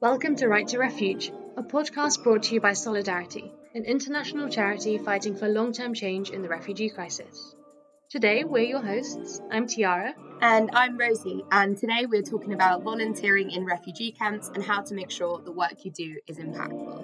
Welcome to Right to Refuge, a podcast brought to you by Solidarity, an international charity fighting for long term change in the refugee crisis. Today, we're your hosts. I'm Tiara. And I'm Rosie. And today, we're talking about volunteering in refugee camps and how to make sure the work you do is impactful.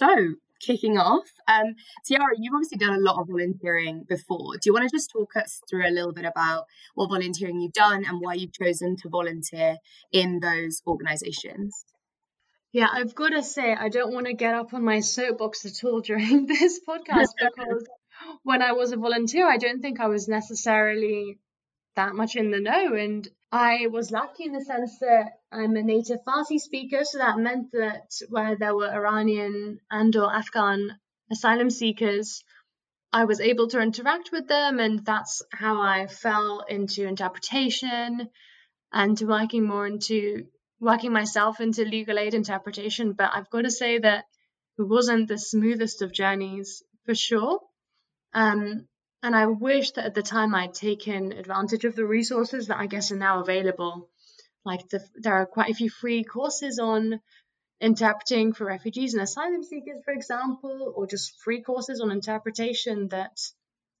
So, kicking off. Um, Tiara, you've obviously done a lot of volunteering before. Do you want to just talk us through a little bit about what volunteering you've done and why you've chosen to volunteer in those organisations? Yeah, I've got to say, I don't want to get up on my soapbox at all during this podcast because when I was a volunteer, I don't think I was necessarily that much in the know. And I was lucky in the sense that I'm a native Farsi speaker, so that meant that where there were Iranian and or Afghan asylum seekers, I was able to interact with them, and that's how I fell into interpretation and working more into working myself into legal aid interpretation. But I've got to say that it wasn't the smoothest of journeys for sure. Um, and I wish that at the time I'd taken advantage of the resources that I guess are now available. Like the, there are quite a few free courses on interpreting for refugees and asylum seekers, for example, or just free courses on interpretation that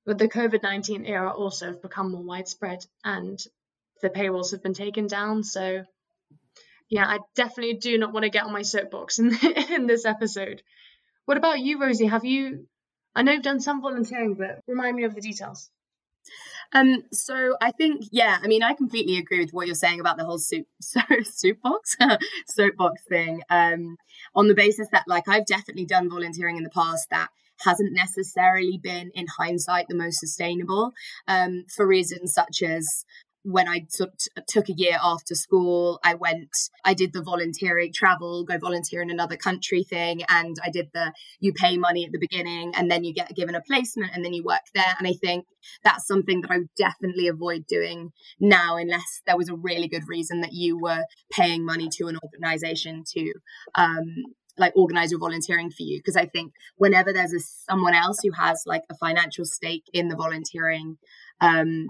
with the COVID 19 era also have become more widespread and the paywalls have been taken down. So, yeah, I definitely do not want to get on my soapbox in, in this episode. What about you, Rosie? Have you I know you've done some volunteering, but remind me of the details. Um, so I think, yeah, I mean, I completely agree with what you're saying about the whole soup, so soup box, soapbox thing. Um, on the basis that, like, I've definitely done volunteering in the past that hasn't necessarily been, in hindsight, the most sustainable um, for reasons such as when I took a year after school, I went, I did the volunteering travel, go volunteer in another country thing. And I did the, you pay money at the beginning and then you get given a placement and then you work there. And I think that's something that I would definitely avoid doing now, unless there was a really good reason that you were paying money to an organization to, um, like organize your volunteering for you because i think whenever there's a, someone else who has like a financial stake in the volunteering um,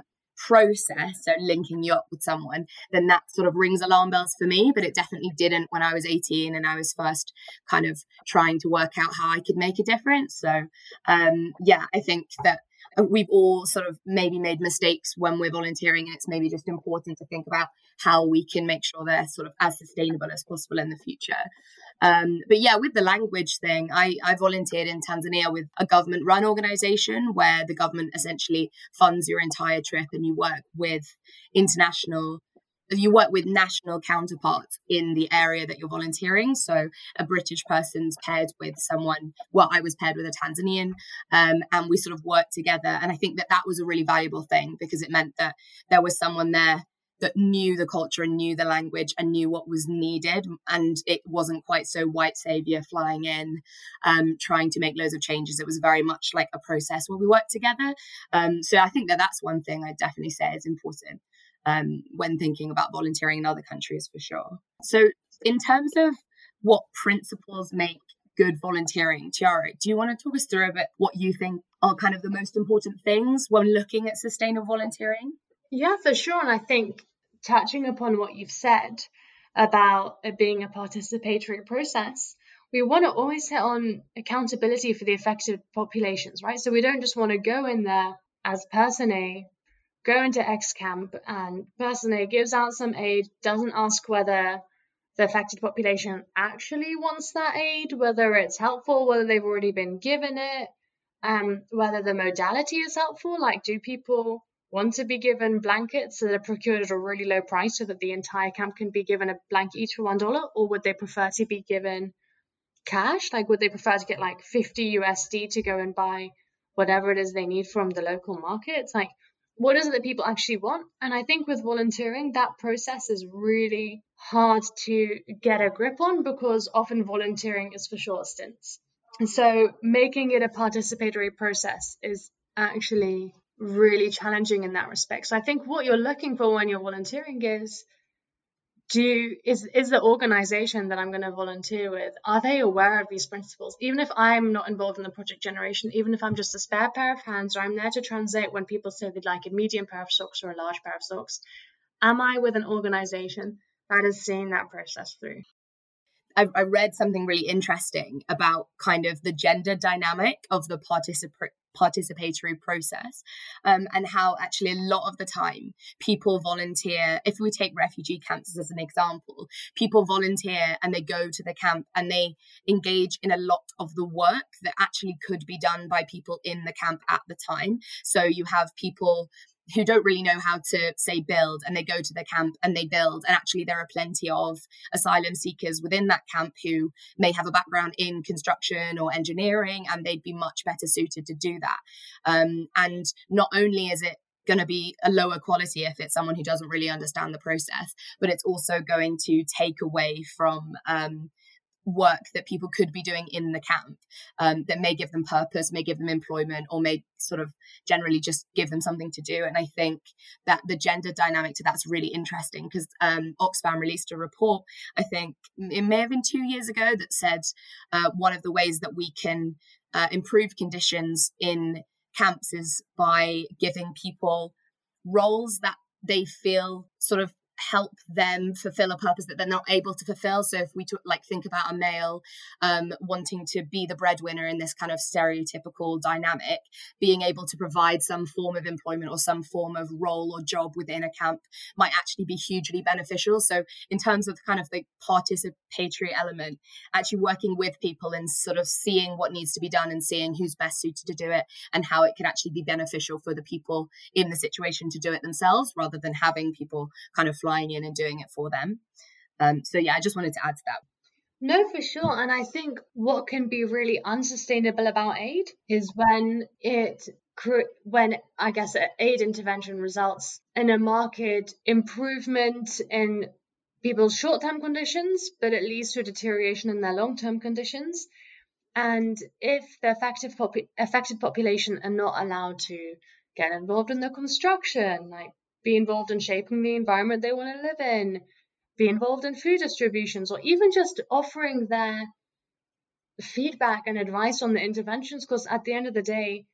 process, so linking you up with someone, then that sort of rings alarm bells for me. But it definitely didn't when I was 18 and I was first kind of trying to work out how I could make a difference. So, um, yeah, I think that uh, we've all sort of maybe made mistakes when we're volunteering and it's maybe just important to think about how we can make sure they're sort of as sustainable as possible in the future um, but yeah with the language thing I, I volunteered in tanzania with a government run organization where the government essentially funds your entire trip and you work with international you work with national counterparts in the area that you're volunteering. So a British person's paired with someone. Well, I was paired with a Tanzanian, um, and we sort of worked together. And I think that that was a really valuable thing because it meant that there was someone there that knew the culture and knew the language and knew what was needed. And it wasn't quite so white savior flying in, um, trying to make loads of changes. It was very much like a process where we worked together. Um, so I think that that's one thing I definitely say is important um, when thinking about volunteering in other countries for sure. So, in terms of what principles make good volunteering, Tiara, do you want to talk us through a bit what you think are kind of the most important things when looking at sustainable volunteering? Yeah, for sure. And I think touching upon what you've said about it being a participatory process, we want to always hit on accountability for the affected populations, right? So we don't just want to go in there as person A go into X camp and person A gives out some aid, doesn't ask whether the affected population actually wants that aid, whether it's helpful, whether they've already been given it, um, whether the modality is helpful. Like, do people want to be given blankets that are procured at a really low price so that the entire camp can be given a blanket each for one dollar, or would they prefer to be given cash? Like, would they prefer to get like 50 USD to go and buy whatever it is they need from the local markets? Like, what is it that people actually want? And I think with volunteering, that process is really hard to get a grip on because often volunteering is for short stints. And so making it a participatory process is actually really challenging in that respect. So I think what you're looking for when you're volunteering is do is is the organization that I'm going to volunteer with are they aware of these principles even if I'm not involved in the project generation even if I'm just a spare pair of hands or I'm there to translate when people say they'd like a medium pair of socks or a large pair of socks am I with an organization that is seeing that process through I, I read something really interesting about kind of the gender dynamic of the participant participatory process um, and how actually a lot of the time people volunteer if we take refugee camps as an example people volunteer and they go to the camp and they engage in a lot of the work that actually could be done by people in the camp at the time. So you have people who don't really know how to say build and they go to the camp and they build and actually there are plenty of asylum seekers within that camp who may have a background in construction or engineering and they'd be much better suited to do that. Um, and not only is it going to be a lower quality if it's someone who doesn't really understand the process but it's also going to take away from um, work that people could be doing in the camp um, that may give them purpose, may give them employment, or may sort of generally just give them something to do. And I think that the gender dynamic to that's really interesting because um, Oxfam released a report, I think it may have been two years ago, that said uh, one of the ways that we can uh, improve conditions in camps is by giving people roles that they feel sort of help them fulfill a purpose that they're not able to fulfill. So if we t- like think about a male um, wanting to be the breadwinner in this kind of stereotypical dynamic, being able to provide some form of employment or some form of role or job within a camp might actually be hugely beneficial. So in terms of kind of the participatory element, actually working with people and sort of seeing what needs to be done and seeing who's best suited to do it and how it can actually be beneficial for the people in the situation to do it themselves rather than having people kind of fly flying in and doing it for them. Um, so yeah, I just wanted to add to that. No, for sure. And I think what can be really unsustainable about aid is when it when I guess aid intervention results in a market improvement in people's short-term conditions, but it leads to a deterioration in their long-term conditions. And if the affected, popu- affected population are not allowed to get involved in the construction, like be involved in shaping the environment they want to live in, be involved in food distributions, or even just offering their feedback and advice on the interventions. Because at the end of the day,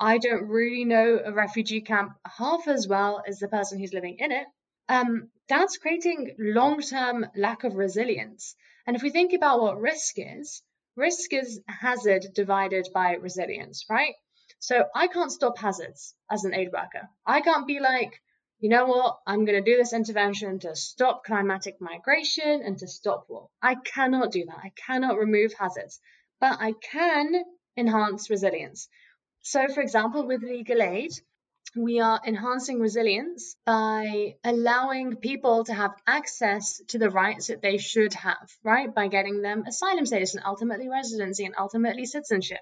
I don't really know a refugee camp half as well as the person who's living in it. Um, that's creating long term lack of resilience. And if we think about what risk is, risk is hazard divided by resilience, right? So I can't stop hazards as an aid worker. I can't be like, you know what, I'm going to do this intervention to stop climatic migration and to stop war. I cannot do that. I cannot remove hazards, but I can enhance resilience. So, for example, with legal aid, we are enhancing resilience by allowing people to have access to the rights that they should have, right? By getting them asylum status and ultimately residency and ultimately citizenship.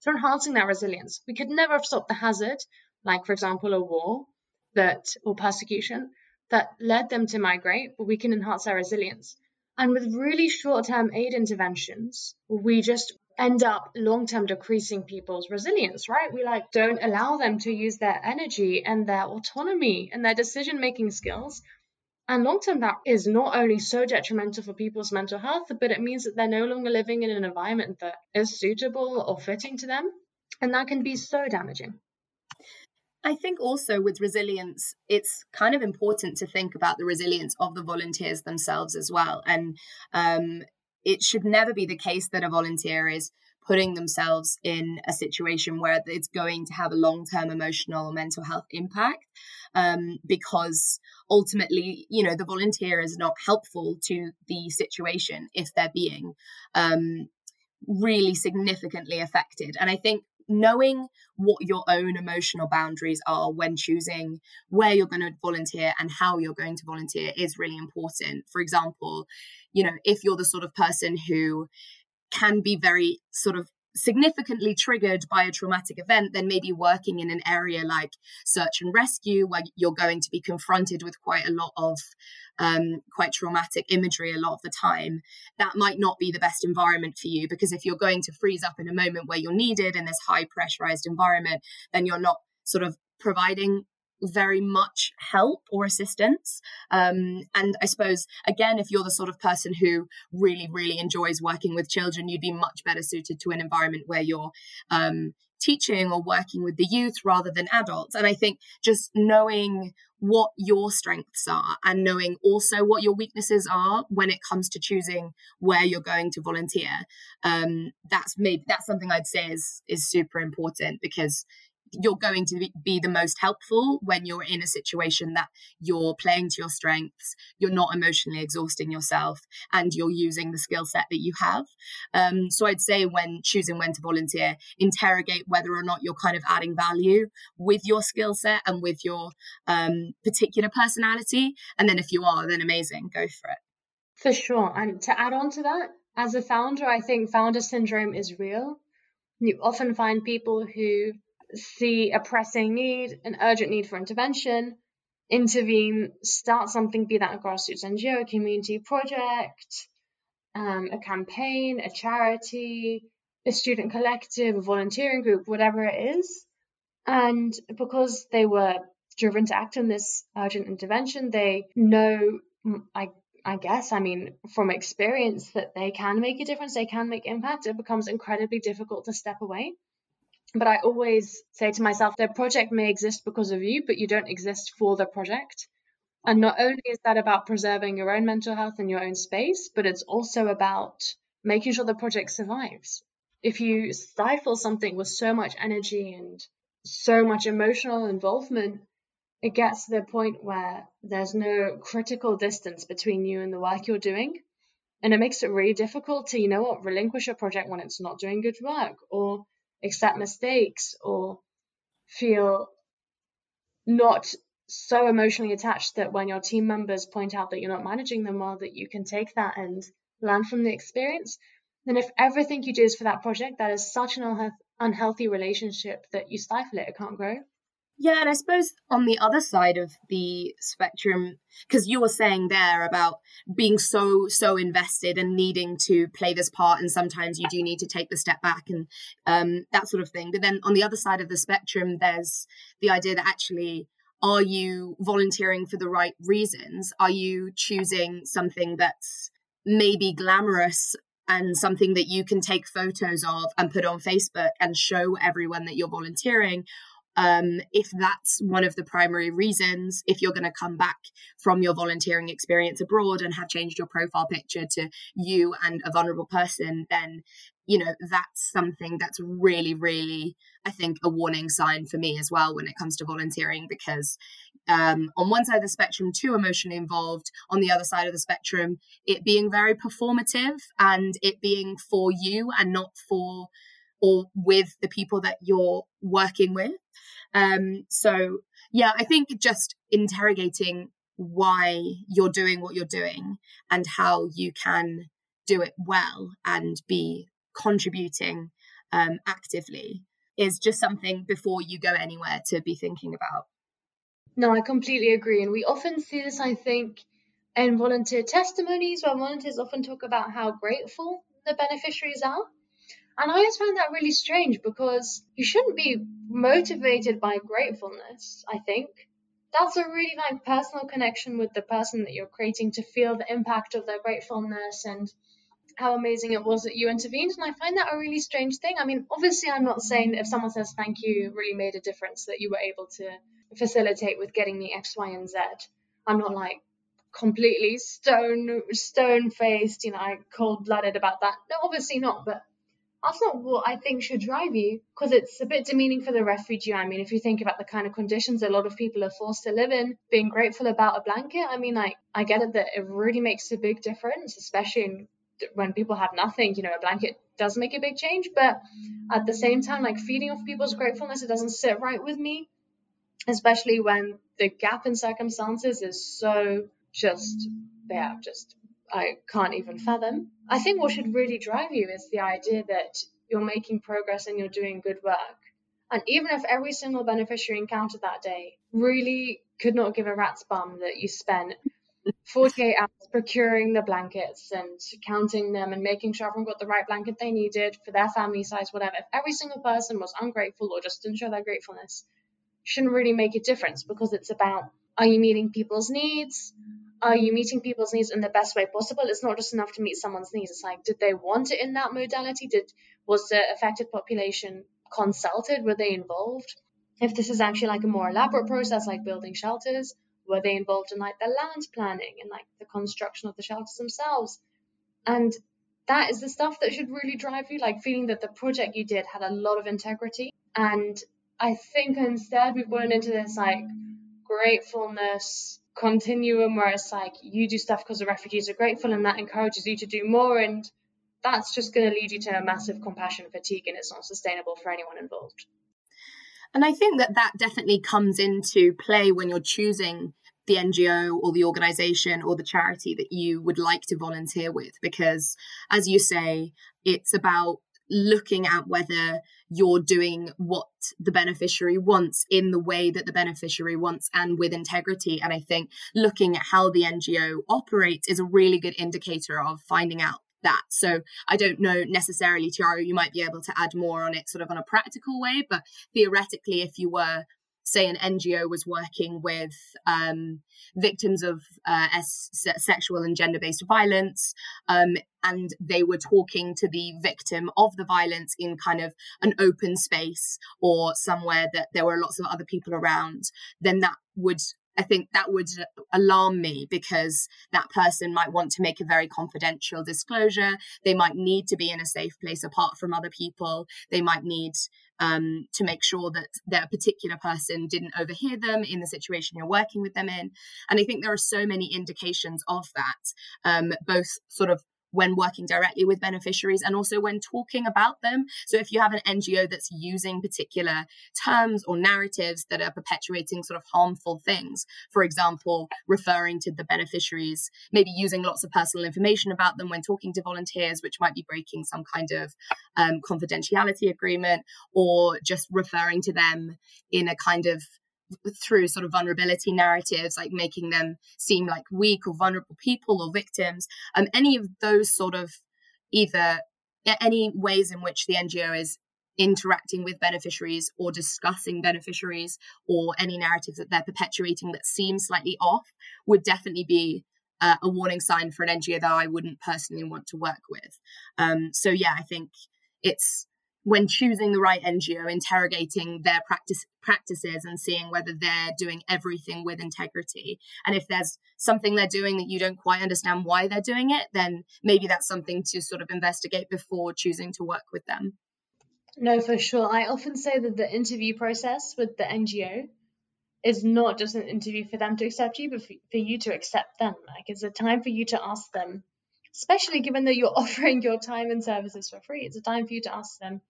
So, enhancing that resilience. We could never have stopped the hazard, like, for example, a war, that or persecution that led them to migrate, but we can enhance their resilience. And with really short term aid interventions, we just end up long term decreasing people's resilience, right? We like don't allow them to use their energy and their autonomy and their decision making skills. And long term, that is not only so detrimental for people's mental health, but it means that they're no longer living in an environment that is suitable or fitting to them. And that can be so damaging. I think also with resilience, it's kind of important to think about the resilience of the volunteers themselves as well. And um, it should never be the case that a volunteer is putting themselves in a situation where it's going to have a long term emotional or mental health impact. Um, because ultimately, you know, the volunteer is not helpful to the situation if they're being um, really significantly affected. And I think knowing what your own emotional boundaries are when choosing where you're going to volunteer and how you're going to volunteer is really important. For example, you know, if you're the sort of person who can be very sort of significantly triggered by a traumatic event, then maybe working in an area like search and rescue, where you're going to be confronted with quite a lot of um, quite traumatic imagery a lot of the time, that might not be the best environment for you because if you're going to freeze up in a moment where you're needed in this high pressurized environment, then you're not sort of providing very much help or assistance. Um, and I suppose, again, if you're the sort of person who really, really enjoys working with children, you'd be much better suited to an environment where you're um, teaching or working with the youth rather than adults. And I think just knowing what your strengths are and knowing also what your weaknesses are when it comes to choosing where you're going to volunteer um, that's maybe that's something i'd say is is super important because you're going to be the most helpful when you're in a situation that you're playing to your strengths, you're not emotionally exhausting yourself, and you're using the skill set that you have. Um, so I'd say when choosing when to volunteer, interrogate whether or not you're kind of adding value with your skill set and with your um, particular personality. And then if you are, then amazing, go for it. For sure. And to add on to that, as a founder, I think founder syndrome is real. You often find people who see a pressing need, an urgent need for intervention, intervene, start something, be that a grassroots NGO, a community project, um, a campaign, a charity, a student collective, a volunteering group, whatever it is. And because they were driven to act in this urgent intervention, they know, I, I guess, I mean, from experience, that they can make a difference, they can make impact. It becomes incredibly difficult to step away. But I always say to myself, the project may exist because of you, but you don't exist for the project. And not only is that about preserving your own mental health and your own space, but it's also about making sure the project survives. If you stifle something with so much energy and so much emotional involvement, it gets to the point where there's no critical distance between you and the work you're doing. And it makes it really difficult to, you know what, relinquish a project when it's not doing good work or accept mistakes or feel not so emotionally attached that when your team members point out that you're not managing them well that you can take that and learn from the experience. Then if everything you do is for that project that is such an unhealthy relationship that you stifle it it can't grow yeah, and I suppose on the other side of the spectrum, because you were saying there about being so so invested and needing to play this part, and sometimes you do need to take the step back and um, that sort of thing. But then on the other side of the spectrum, there's the idea that actually, are you volunteering for the right reasons? Are you choosing something that's maybe glamorous and something that you can take photos of and put on Facebook and show everyone that you're volunteering? Um, if that's one of the primary reasons, if you're going to come back from your volunteering experience abroad and have changed your profile picture to you and a vulnerable person, then you know that's something that's really really i think a warning sign for me as well when it comes to volunteering because um, on one side of the spectrum too emotionally involved on the other side of the spectrum it being very performative and it being for you and not for or with the people that you're working with. Um, so, yeah, I think just interrogating why you're doing what you're doing and how you can do it well and be contributing um, actively is just something before you go anywhere to be thinking about. No, I completely agree. And we often see this, I think, in volunteer testimonies where volunteers often talk about how grateful the beneficiaries are. And I always find that really strange because you shouldn't be motivated by gratefulness, I think. That's a really like personal connection with the person that you're creating to feel the impact of their gratefulness and how amazing it was that you intervened. And I find that a really strange thing. I mean, obviously, I'm not saying if someone says thank you really made a difference that you were able to facilitate with getting me X, Y, and Z. I'm not like completely stone stone faced, you know, cold blooded about that. No, obviously not. But that's not what I think should drive you because it's a bit demeaning for the refugee. I mean, if you think about the kind of conditions a lot of people are forced to live in, being grateful about a blanket, I mean, like, I get it that it really makes a big difference, especially in, when people have nothing. You know, a blanket does make a big change, but at the same time, like, feeding off people's gratefulness, it doesn't sit right with me, especially when the gap in circumstances is so just, yeah, just I can't even fathom. I think what should really drive you is the idea that you're making progress and you're doing good work. And even if every single beneficiary encountered that day really could not give a rat's bum that you spent 48 hours procuring the blankets and counting them and making sure everyone got the right blanket they needed for their family size, whatever. If every single person was ungrateful or just didn't show their gratefulness, shouldn't really make a difference because it's about are you meeting people's needs? Are you meeting people's needs in the best way possible? It's not just enough to meet someone's needs. It's like, did they want it in that modality? Did was the affected population consulted? Were they involved? If this is actually like a more elaborate process, like building shelters, were they involved in like the land planning and like the construction of the shelters themselves? And that is the stuff that should really drive you, like feeling that the project you did had a lot of integrity. And I think instead we've gone into this like gratefulness continuum where it's like you do stuff because the refugees are grateful and that encourages you to do more and that's just going to lead you to a massive compassion fatigue and it's not sustainable for anyone involved and i think that that definitely comes into play when you're choosing the NGO or the organization or the charity that you would like to volunteer with. Because, as you say, it's about looking at whether you're doing what the beneficiary wants in the way that the beneficiary wants and with integrity. And I think looking at how the NGO operates is a really good indicator of finding out that. So I don't know necessarily, Tiara, you might be able to add more on it sort of on a practical way, but theoretically, if you were say an NGO was working with um, victims of uh, s- sexual and gender based violence, um, and they were talking to the victim of the violence in kind of an open space or somewhere that there were lots of other people around, then that would I think that would alarm me because that person might want to make a very confidential disclosure. They might need to be in a safe place apart from other people. They might need um, to make sure that that particular person didn't overhear them in the situation you're working with them in. And I think there are so many indications of that, um, both sort of when working directly with beneficiaries and also when talking about them. So if you have an NGO that's using particular terms or narratives that are perpetuating sort of harmful things, for example, referring to the beneficiaries, maybe using lots of personal information about them when talking to volunteers, which might be breaking some kind of um, confidentiality agreement, or just referring to them in a kind of through sort of vulnerability narratives, like making them seem like weak or vulnerable people or victims, um, any of those sort of either any ways in which the NGO is interacting with beneficiaries or discussing beneficiaries or any narratives that they're perpetuating that seem slightly off would definitely be uh, a warning sign for an NGO that I wouldn't personally want to work with. Um, so yeah, I think it's when choosing the right NGO, interrogating their practice practices and seeing whether they're doing everything with integrity. And if there's something they're doing that you don't quite understand why they're doing it, then maybe that's something to sort of investigate before choosing to work with them. No, for sure. I often say that the interview process with the NGO is not just an interview for them to accept you, but for, you to accept them. Like it's a time for you to ask them, especially given that you're offering your time and services for free. It's a time for you to ask them,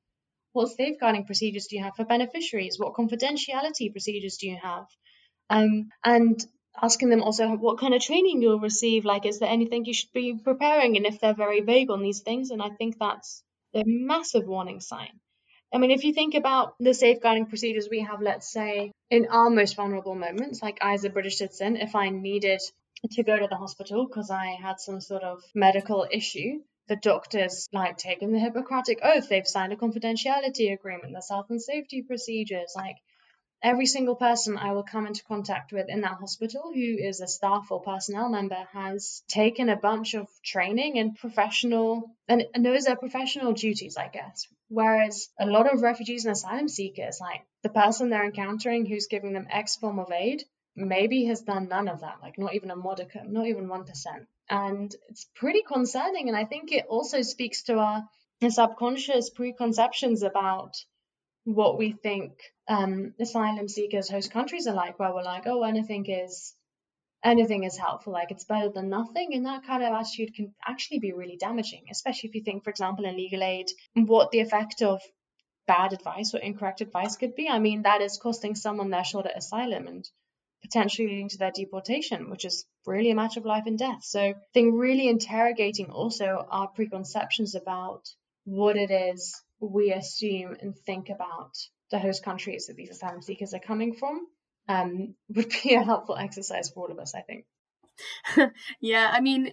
what safeguarding procedures do you have for beneficiaries? What confidentiality procedures do you have? Um, and asking them also what kind of training you'll receive. Like, is there anything you should be preparing? And if they're very vague on these things, and I think that's a massive warning sign. I mean, if you think about the safeguarding procedures we have, let's say, in our most vulnerable moments, like I as a British citizen, if I needed to go to the hospital because I had some sort of medical issue, the doctors like taking the Hippocratic oath, they've signed a confidentiality agreement, the health and safety procedures, like every single person I will come into contact with in that hospital who is a staff or personnel member has taken a bunch of training and professional and, knows their professional duties, I guess. Whereas a lot of refugees and asylum seekers, like the person they're encountering who's giving them X form of aid, maybe has done none of that, like not even a modicum, not even 1%. And it's pretty concerning. And I think it also speaks to our subconscious preconceptions about what we think um, asylum seekers, host countries are like, where we're like, oh, anything is anything is helpful, like it's better than nothing. And that kind of attitude can actually be really damaging, especially if you think, for example, in legal aid, what the effect of bad advice or incorrect advice could be. I mean, that is costing someone their shot at asylum and potentially leading to their deportation, which is really a matter of life and death. So I think really interrogating also our preconceptions about what it is we assume and think about the host countries that these asylum seekers are coming from um, would be a helpful exercise for all of us, I think. yeah, I mean,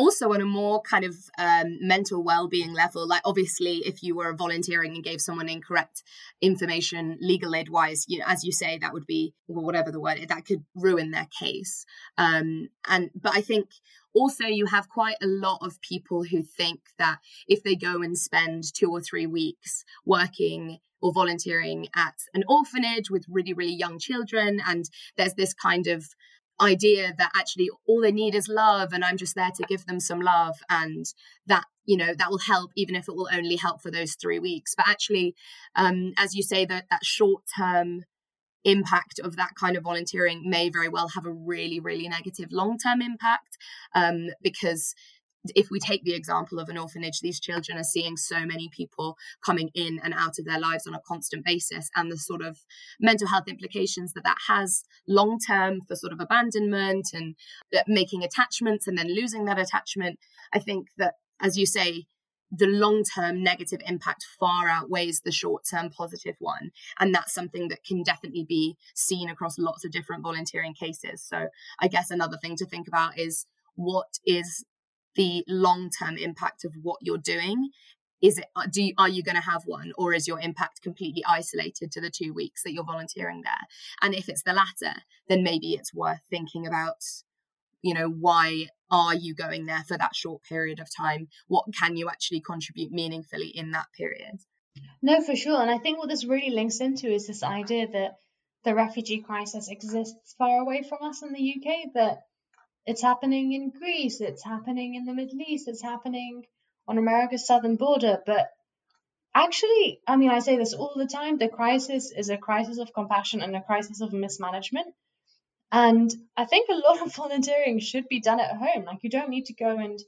also on a more kind of um, mental well-being level. Like obviously if you were volunteering and gave someone incorrect information legal aid wise you know as you say that would be whatever the word that could ruin their case. Um, and but i think also you have quite a lot of people who think that if they go and spend two or three weeks working or volunteering at an orphanage with really really young children and there's this kind of idea that actually all they need is love and i'm just there to give them some love and that you know that will help even if it will only help for those three weeks. But actually um, as you say that that short term impact of that kind of volunteering may very well have a really really negative long term impact um, because if we take the example of an orphanage, these children are seeing so many people coming in and out of their lives on a constant basis, and the sort of mental health implications that that has long term for sort of abandonment and uh, making attachments and then losing that attachment. I think that, as you say, the long term negative impact far outweighs the short term positive one. And that's something that can definitely be seen across lots of different volunteering cases. So, I guess another thing to think about is what is the long term impact of what you're doing? Is it uh, do you, are you going to have one or is your impact completely isolated to the two weeks that you're volunteering there? And if it's the latter then maybe it's worth thinking about you know why are you going there for that short period of time? What can you actually contribute meaningfully in that period? No for sure and i think what this really links into is this idea that the refugee crisis exists far away from us in the uk that it's happening in Greece, it's happening in the Middle East, it's happening on America's southern border. But actually, I mean, I say this all the time the crisis is a crisis of compassion and a crisis of mismanagement. And I think a lot of volunteering should be done at home. Like, you don't need to go and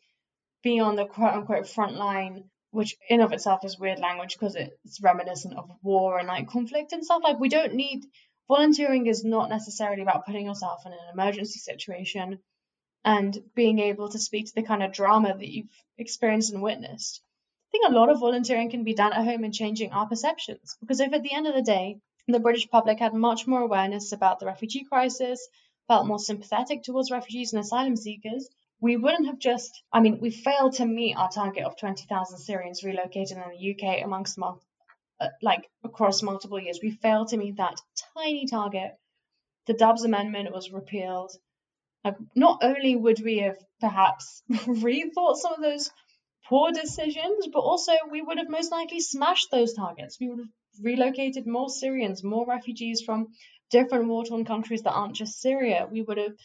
be on the quote unquote front line, which in of itself is weird language because it's reminiscent of war and like conflict and stuff. Like, we don't need volunteering is not necessarily about putting yourself in an emergency situation and being able to speak to the kind of drama that you've experienced and witnessed. I think a lot of volunteering can be done at home and changing our perceptions. Because if at the end of the day, the British public had much more awareness about the refugee crisis, felt more sympathetic towards refugees and asylum seekers, we wouldn't have just, I mean, we failed to meet our target of 20,000 Syrians relocated in the UK amongst, uh, like, across multiple years. We failed to meet that tiny target. The Dubs Amendment was repealed not only would we have perhaps rethought some of those poor decisions, but also we would have most likely smashed those targets. We would have relocated more Syrians, more refugees from different war torn countries that aren't just Syria. We would have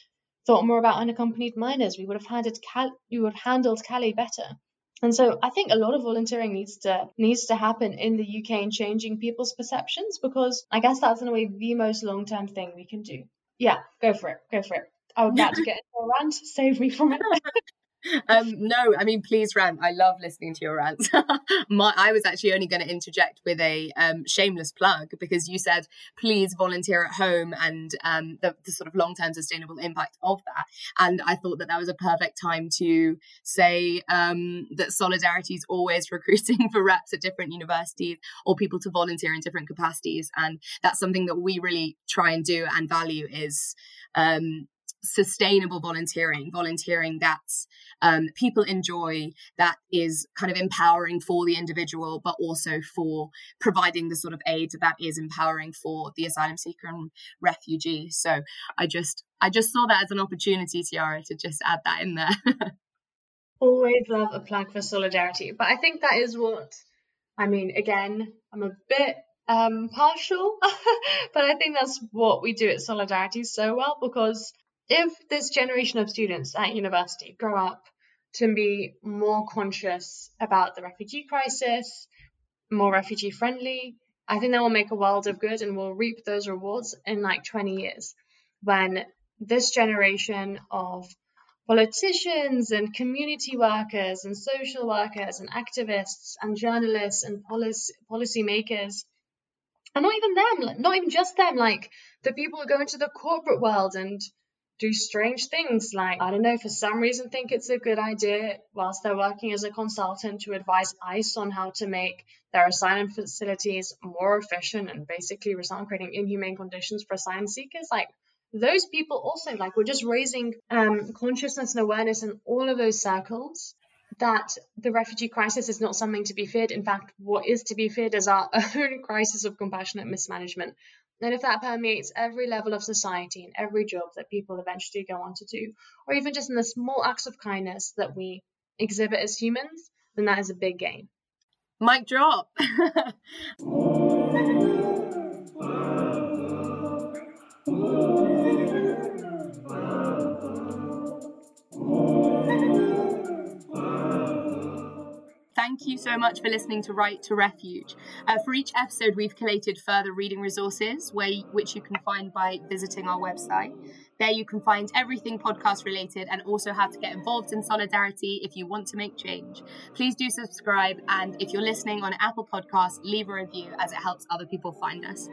thought more about unaccompanied minors. We would have handled Cal- we would have handled Calais better. And so I think a lot of volunteering needs to needs to happen in the UK in changing people's perceptions because I guess that's in a way the most long term thing we can do. Yeah, go for it. Go for it. I was about to get into a rant. Save me from it. um, no, I mean, please rant. I love listening to your rants. My, I was actually only going to interject with a um, shameless plug because you said, please volunteer at home and um, the, the, sort of long term sustainable impact of that. And I thought that that was a perfect time to say um, that Solidarity is always recruiting for reps at different universities or people to volunteer in different capacities. And that's something that we really try and do and value is um, sustainable volunteering, volunteering that um, people enjoy, that is kind of empowering for the individual, but also for providing the sort of aid that is empowering for the asylum seeker and refugee. So I just I just saw that as an opportunity, Tiara, to just add that in there. Always love a plug for solidarity, but I think that is what I mean. Again, I'm a bit um, partial, but I think that's what we do at Solidarity so well because if this generation of students at university grow up to be more conscious about the refugee crisis, more refugee friendly, I think that will make a world of good and will reap those rewards in like 20 years. When this generation of politicians and community workers and social workers and activists and journalists and policy policymakers and not even them not even just them like the people who go into the corporate world and do strange things like, I don't know, for some reason think it's a good idea whilst they're working as a consultant to advise ICE on how to make their asylum facilities more efficient and basically result in creating inhumane conditions for asylum seekers. Like, those people also like we're just raising um, consciousness and awareness in all of those circles that the refugee crisis is not something to be feared. In fact, what is to be feared is our own crisis of compassionate mismanagement. And if that permeates every level of society and every job that people eventually go on to do, or even just in the small acts of kindness that we exhibit as humans, then that is a big gain. Mic drop. so much for listening to Right to Refuge. Uh, for each episode, we've collated further reading resources, where, which you can find by visiting our website. There, you can find everything podcast related and also how to get involved in solidarity if you want to make change. Please do subscribe, and if you're listening on Apple Podcasts, leave a review as it helps other people find us.